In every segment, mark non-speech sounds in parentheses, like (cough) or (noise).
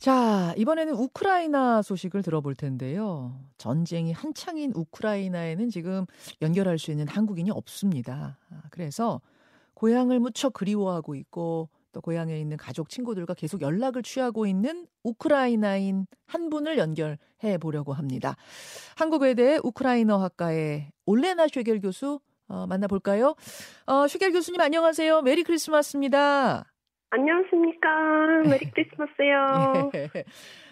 자, 이번에는 우크라이나 소식을 들어볼 텐데요. 전쟁이 한창인 우크라이나에는 지금 연결할 수 있는 한국인이 없습니다. 아, 그래서 고향을 무척 그리워하고 있고 또 고향에 있는 가족 친구들과 계속 연락을 취하고 있는 우크라이나인 한 분을 연결해 보려고 합니다. 한국외대 우크라이나학과의 올레나 쉐겔 교수 어, 만나볼까요? 어, 쉐겔 교수님 안녕하세요. 메리 크리스마스입니다. 안녕하십니까. 메리 크리스마스요. 예.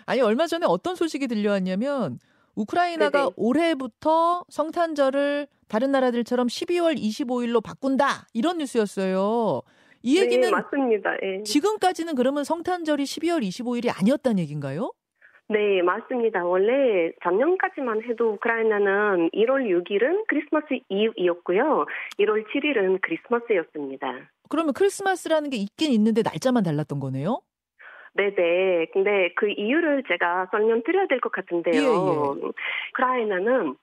아니 얼마 전에 어떤 소식이 들려왔냐면 우크라이나가 네네. 올해부터 성탄절을 다른 나라들처럼 12월 25일로 바꾼다 이런 뉴스였어요. 이 네, 얘기는 네, 맞습니다. 예. 지금까지는 그러면 성탄절이 12월 25일이 아니었다는 얘기인가요? 네, 맞습니다. 원래 작년까지만 해도 우크라이나는 1월 6일은 크리스마스 이브이었고요. 1월 7일은 크리스마스였습니다. 그러면 크리스마스라는 게 있긴 있는데 날짜만 달랐던 거네요? 네네. 근데 그 이유를 제가 설명드려야 될 것 같은데요. 예, 예. 우크라이나는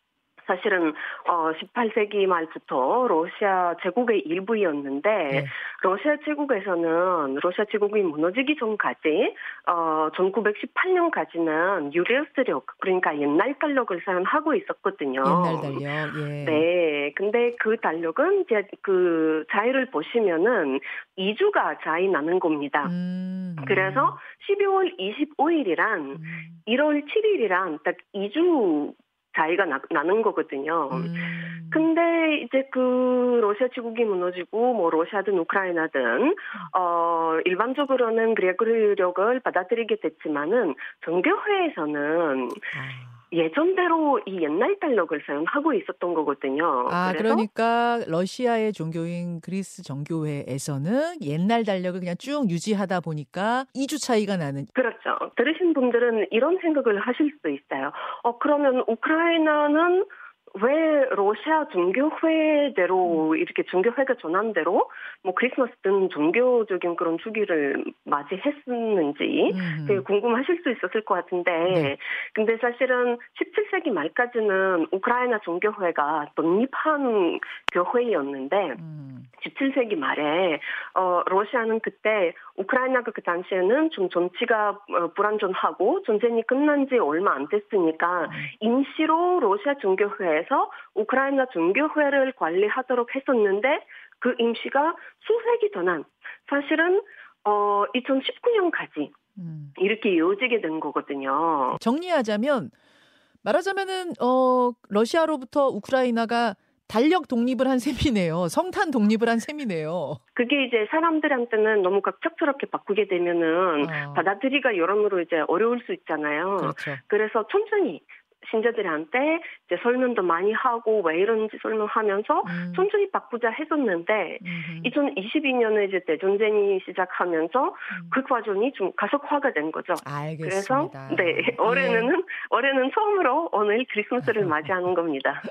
사실은 어 18세기 말부터 러시아 제국의 일부였는데 네. 러시아 제국에서는 러시아 제국이 무너지기 전까지 어 1918년까지는 유레우스력 그러니까 옛날 달력을 사용하고 있었거든요. 옛날 달력. 예. 네. 근데 그 달력은 이제 그 자유를 보시면은 2주가 차이 나는 겁니다. 음, 그래서 12월 25일이란 음. 1월 7일이란 딱 2주 차이가 나, 는 거거든요. 음. 근데 이제 그 러시아 제국이 무너지고 뭐 러시아든 우크라이나든 어 일반적으로는 그레고리력을 받아들이게 됐지만은 정교회에서는 아. 예전대로 이 옛날 달력을 사용하고 있었던 거거든요. 아, 그러니까 러시아의 종교인 그리스 정교회에서는 옛날 달력을 그냥 쭉 유지하다 보니까 2주 차이가 나는. 그렇죠. 들으신 분들은 이런 생각을 하실 수 있어요. 어, 그러면 우크라이나는 왜 러시아 종교회대로 음. 이렇게 종교회가 전환대로 뭐 크리스마스 등 종교적인 그런 주기를 맞이했었는지 음. 되게 궁금하실 수 있었을 것 같은데 네. 근데 사실은 17세기 말까지는 우크라이나 종교회가 독립한 교회였는데 음. 17세기 말에 어 러시아는 그때 우크라이나가 그 당시에는 좀 정치가 어, 불안전하고 전쟁이 끝난 지 얼마 안 됐으니까 음. 임시로 러시아 종교회 에서 우크라이나 종교회를 관리하도록 했었는데 그 임시가 수세기 전환 사실은 어 2019년까지 음. 이렇게 이어지게 된 거거든요. 정리하자면 말하자면은 어 러시아로부터 우크라이나가 달력 독립을 한 셈이네요. 성탄 독립을 한 셈이네요. 그게 이제 사람들한테는 너무 갑작스럽게 바꾸게 되면은 어. 받아들이기가 여러모로 이제 어려울 수 있잖아요. 그렇죠. 그래서 천천히 신자들한테 이제 설명도 많이 하고 왜 이런지 설명하면서 음. 천천히 바꾸자 했었는데 음. 2022년에 이제 대전쟁이 시작하면서 음. 그 과정이 좀 가속화가 된 거죠. 알겠습니다. 그래서 네 (laughs) 올해는 예. 올해는 처음으로 오늘 크리스마스를 맞이하는 (laughs) 겁니다.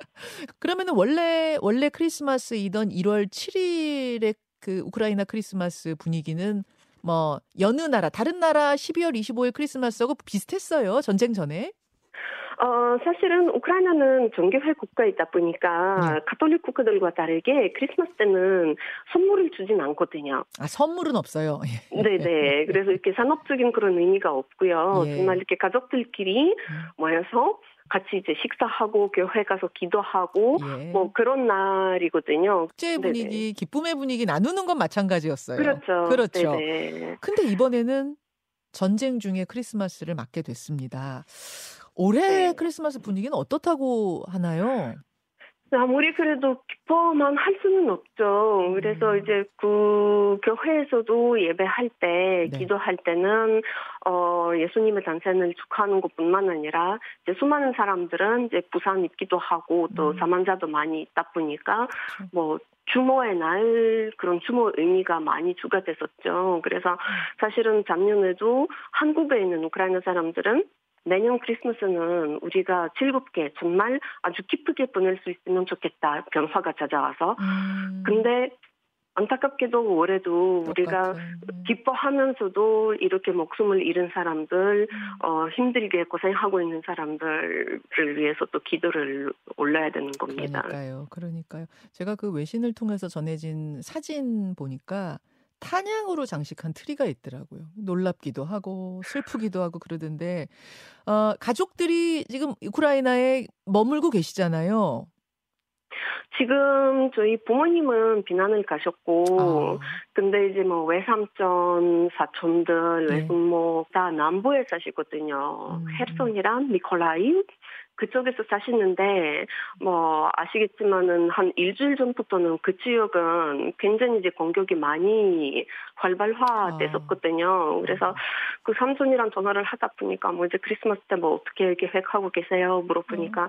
그러면은 원래 원래 크리스마스이던 1월 7일에 그 우크라이나 크리스마스 분위기는 뭐 여느 나라 다른 나라 12월 25일 크리스마스하고 비슷했어요 전쟁 전에. 어, 사실은 우크라이나는 종교회 국가이다 보니까 네. 가톨릭 국가들과 다르게 크리스마스 때는 선물을 주진 않거든요. 아, 선물은 없어요. (laughs) 네네. 네. 그래서 이렇게 산업적인 그런 의미가 없고요. 예. 정말 이렇게 가족들끼리 음. 모여서 같이 이제 식사하고 교회 가서 기도하고 예. 뭐 그런 날이거든요. 축제 분위기, 네네. 기쁨의 분위기 나누는 건 마찬가지였어요. 그렇죠. 그렇죠. 네네. 근데 이번에는 전쟁 중에 크리스마스를 맞게 됐습니다. 올해 네. 크리스마스 분위기는 어떻다고 하나요? 아무리 그래도 기뻐만 할 수는 없죠. 그래서 음. 이제 그 교회에서도 예배할 때, 네. 기도할 때는 어 예수님의 단생을 축하하는 것뿐만 아니라 이제 수많은 사람들은 이제 부산 있기도 하고 또 음. 사망자도 많이 있다 보니까 그렇죠. 뭐 주모의 날 그런 주모 의미가 많이 주가 됐었죠. 그래서 음. 사실은 작년에도 한국에 있는 우크라이나 사람들은 내년 크리스마스는 우리가 즐겁게 정말 아주 기쁘게 보낼 수 있으면 좋겠다. 변화가 찾아와서. 음. 근데 안타깝게도 올해도 우리가 음. 기뻐하면서도 이렇게 목숨을 잃은 사람들, 음. 어, 힘들게 고생하고 있는 사람들을 위해서 또 기도를 올려야 되는 겁니다. 그러니까요. 그러니까요. 제가 그 외신을 통해서 전해진 사진 보니까 탄양으로 장식한 트리가 있더라고요. 놀랍기도 하고 슬프기도 하고 그러던데 어, 가족들이 지금 우크라이나에 머물고 계시잖아요. 지금 저희 부모님은 비난을 가셨고, 아. 근데 이제 뭐 외삼촌, 사촌들, 네. 외숙모 다 남부에 사시거든요. 음. 헤르손이랑 미콜라이 그쪽에서 사시는데 뭐 아시겠지만은 한 일주일 전부터는 그 지역은 굉장히 이제 공격이 많이 활발화됐었거든요. 아. 그래서 그 삼촌이랑 전화를 하다 보니까 뭐 이제 크리스마스 때 뭐 어떻게 계획하고 계세요? 물어보니까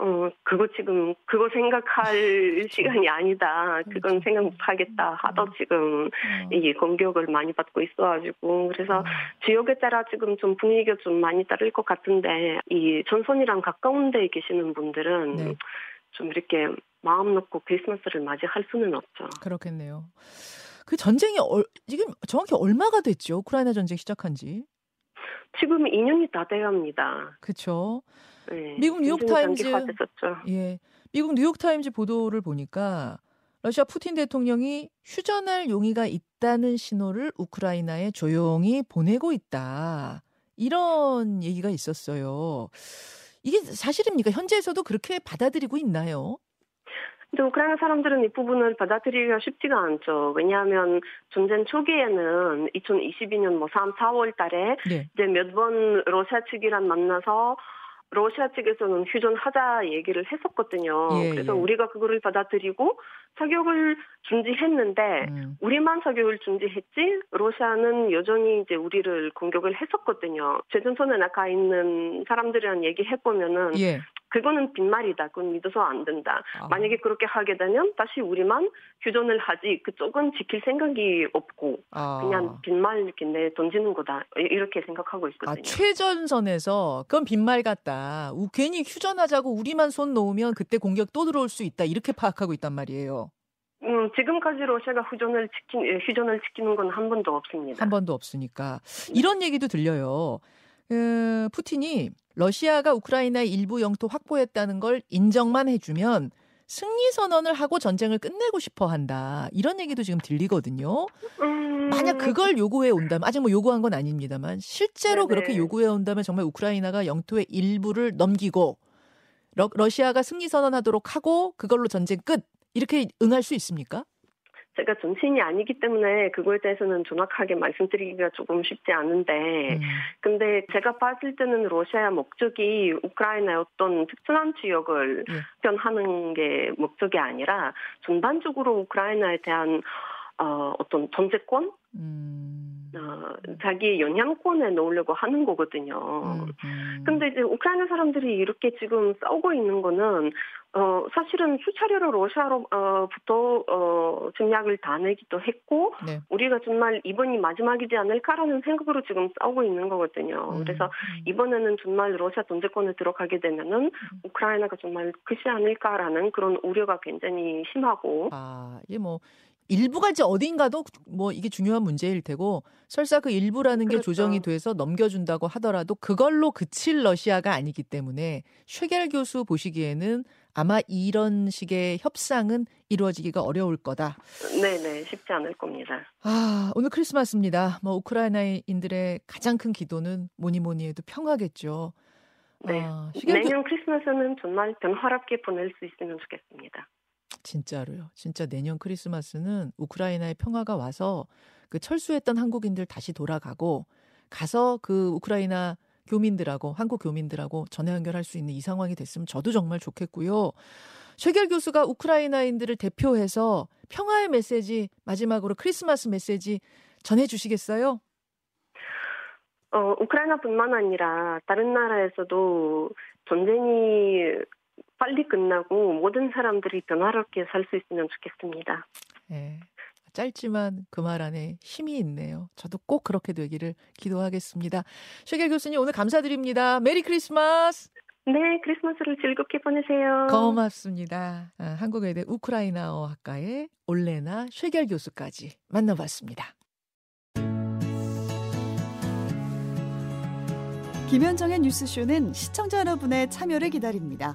음. 어 그거 지금 그거 생각할. 시간이 아니다. 그건. 생각 못 하겠다. 하도 음. 지금 음. 이 공격을 많이 받고 있어가지고 그래서 음. 지역에 따라 지금 좀 분위기가 좀 많이 다를 것 같은데 이 전선이랑 가까운 데에 계시는 분들은 네. 좀 이렇게 마음 놓고 크리스마스를 맞이할 수는 없죠. 그렇겠네요. 그 전쟁이 얼, 지금 정확히 얼마가 됐죠? 우크라이나 전쟁 시작한 지? 지금 2년이 다 돼갑니다. 그렇죠. 네, 미국 뉴욕 타임즈 예. 미국 뉴욕 타임즈 보도를 보니까 러시아 푸틴 대통령이 휴전할 용의가 있다는 신호를 우크라이나에 조용히 보내고 있다. 이런 얘기가 있었어요. 이게 사실입니까? 현재에서도 그렇게 받아들이고 있나요? 근데 우크라이나 사람들은 이 부분을 받아들이기가 쉽지가 않죠. 왜냐하면 전쟁 초기에는 2022년 뭐 3, 4월 달에 네. 이제 몇 번 러시아 측이랑 만나서 러시아 측에서는 휴전하자 얘기를 했었거든요. 예, 그래서 예. 우리가 그거를 받아들이고 사격을 중지했는데 음. 우리만 사격을 중지했지 러시아는 여전히 이제 우리를 공격을 했었거든요. 제전선에 나가 있는 사람들이랑 얘기해 보면은 예. 그거는 빈말이다. 그건 믿어서 안 된다. 아. 만약에 그렇게 하게 되면 다시 우리만 휴전을 하지 그쪽은 지킬 생각이 없고 아. 그냥 빈말 이렇게 내 던지는 거다. 이렇게 생각하고 아, 있거든요. 아, 최전선에서 그건 빈말 같다. 괜히 휴전하자고 우리만 손 놓으면 그때 공격 또 들어올 수 있다. 이렇게 파악하고 있단 말이에요. 음, 지금까지 러시아가 휴전을 지킨 예, 휴전을 지키는 건 한 번도 없습니다. 한 번도 없으니까 이런 얘기도 들려요. 그, 푸틴이 러시아가 우크라이나의 일부 영토 확보했다는 걸 인정만 해주면 승리 선언을 하고 전쟁을 끝내고 싶어 한다. 이런 얘기도 지금 들리거든요. 음... 만약 그걸 요구해 온다면, 아직 뭐 요구한 건 아닙니다만, 실제로 네네. 그렇게 요구해 온다면 정말 우크라이나가 영토의 일부를 넘기고, 러, 러시아가 승리 선언하도록 하고, 그걸로 전쟁 끝. 이렇게 응할 수 있습니까? 제가 정치인이 아니기 때문에 그거에 대해서는 정확하게 말씀드리기가 조금 쉽지 않은데, 음. 근데 제가 봤을 때는 러시아의 목적이 우크라이나의 어떤 특정한 지역을 음. 편하는 게 목적이 아니라 전반적으로 우크라이나에 대한 어, 어떤 전제권, 음. 어, 자기 영향권에 놓으려고 하는 거거든요. 음, 음. 근데 이제 우크라이나 사람들이 이렇게 지금 싸우고 있는 거는 어, 사실은 수차례로 러시아로부터 어, 전략을 다 내기도 했고, 네. 우리가 정말 이번이 마지막이지 않을까라는 생각으로 지금 싸우고 있는 거거든요. 음. 그래서 음. 이번에는 정말 러시아 전제권에 들어가게 되면은 음. 우크라이나가 정말 크지 않을까라는 그런 우려가 굉장히 심하고. 아, 이게 뭐 일부가 이제 어딘가도 뭐 이게 중요한 문제일 테고 설사 그 일부라는 그렇죠. 게 조정이 돼서 넘겨준다고 하더라도 그걸로 그칠 러시아가 아니기 때문에 쉐겔 교수 보시기에는 아마 이런 식의 협상은 이루어지기가 어려울 거다. 네네, 쉽지 않을 겁니다. 아, 오늘 크리스마스입니다. 뭐 우크라이나인들의 가장 큰 기도는 뭐니 뭐니 해도 평화겠죠. 네. 아, 내년 크리스마스는 정말 변화롭게 보낼 수 있으면 좋겠습니다. 진짜로요. 진짜 내년 크리스마스는 우크라이나의 평화가 와서 그 철수했던 한국인들 다시 돌아가고 가서 그 우크라이나 교민들하고 한국 교민들하고 전화 연결할 수 있는 이 상황이 됐으면 저도 정말 좋겠고요. 최결 교수가 우크라이나인들을 대표해서 평화의 메시지 마지막으로 크리스마스 메시지 전해 주시겠어요? 어, 우크라이나뿐만 아니라 다른 나라에서도 전쟁이 빨리 끝나고 모든 사람들이 변화롭게 살 수 있으면 좋겠습니다. 네. 짧지만 그 말 안에 힘이 있네요. 저도 꼭 그렇게 되기를 기도하겠습니다. 쉐겔 교수님 오늘 감사드립니다. 메리 크리스마스. 네, 크리스마스를 즐겁게 보내세요. 고맙습니다. 아, 한국외대 우크라이나어 학과의 올레나 쉐겔 교수까지 만나봤습니다. 김현정의 뉴스쇼는 시청자 여러분의 참여를 기다립니다.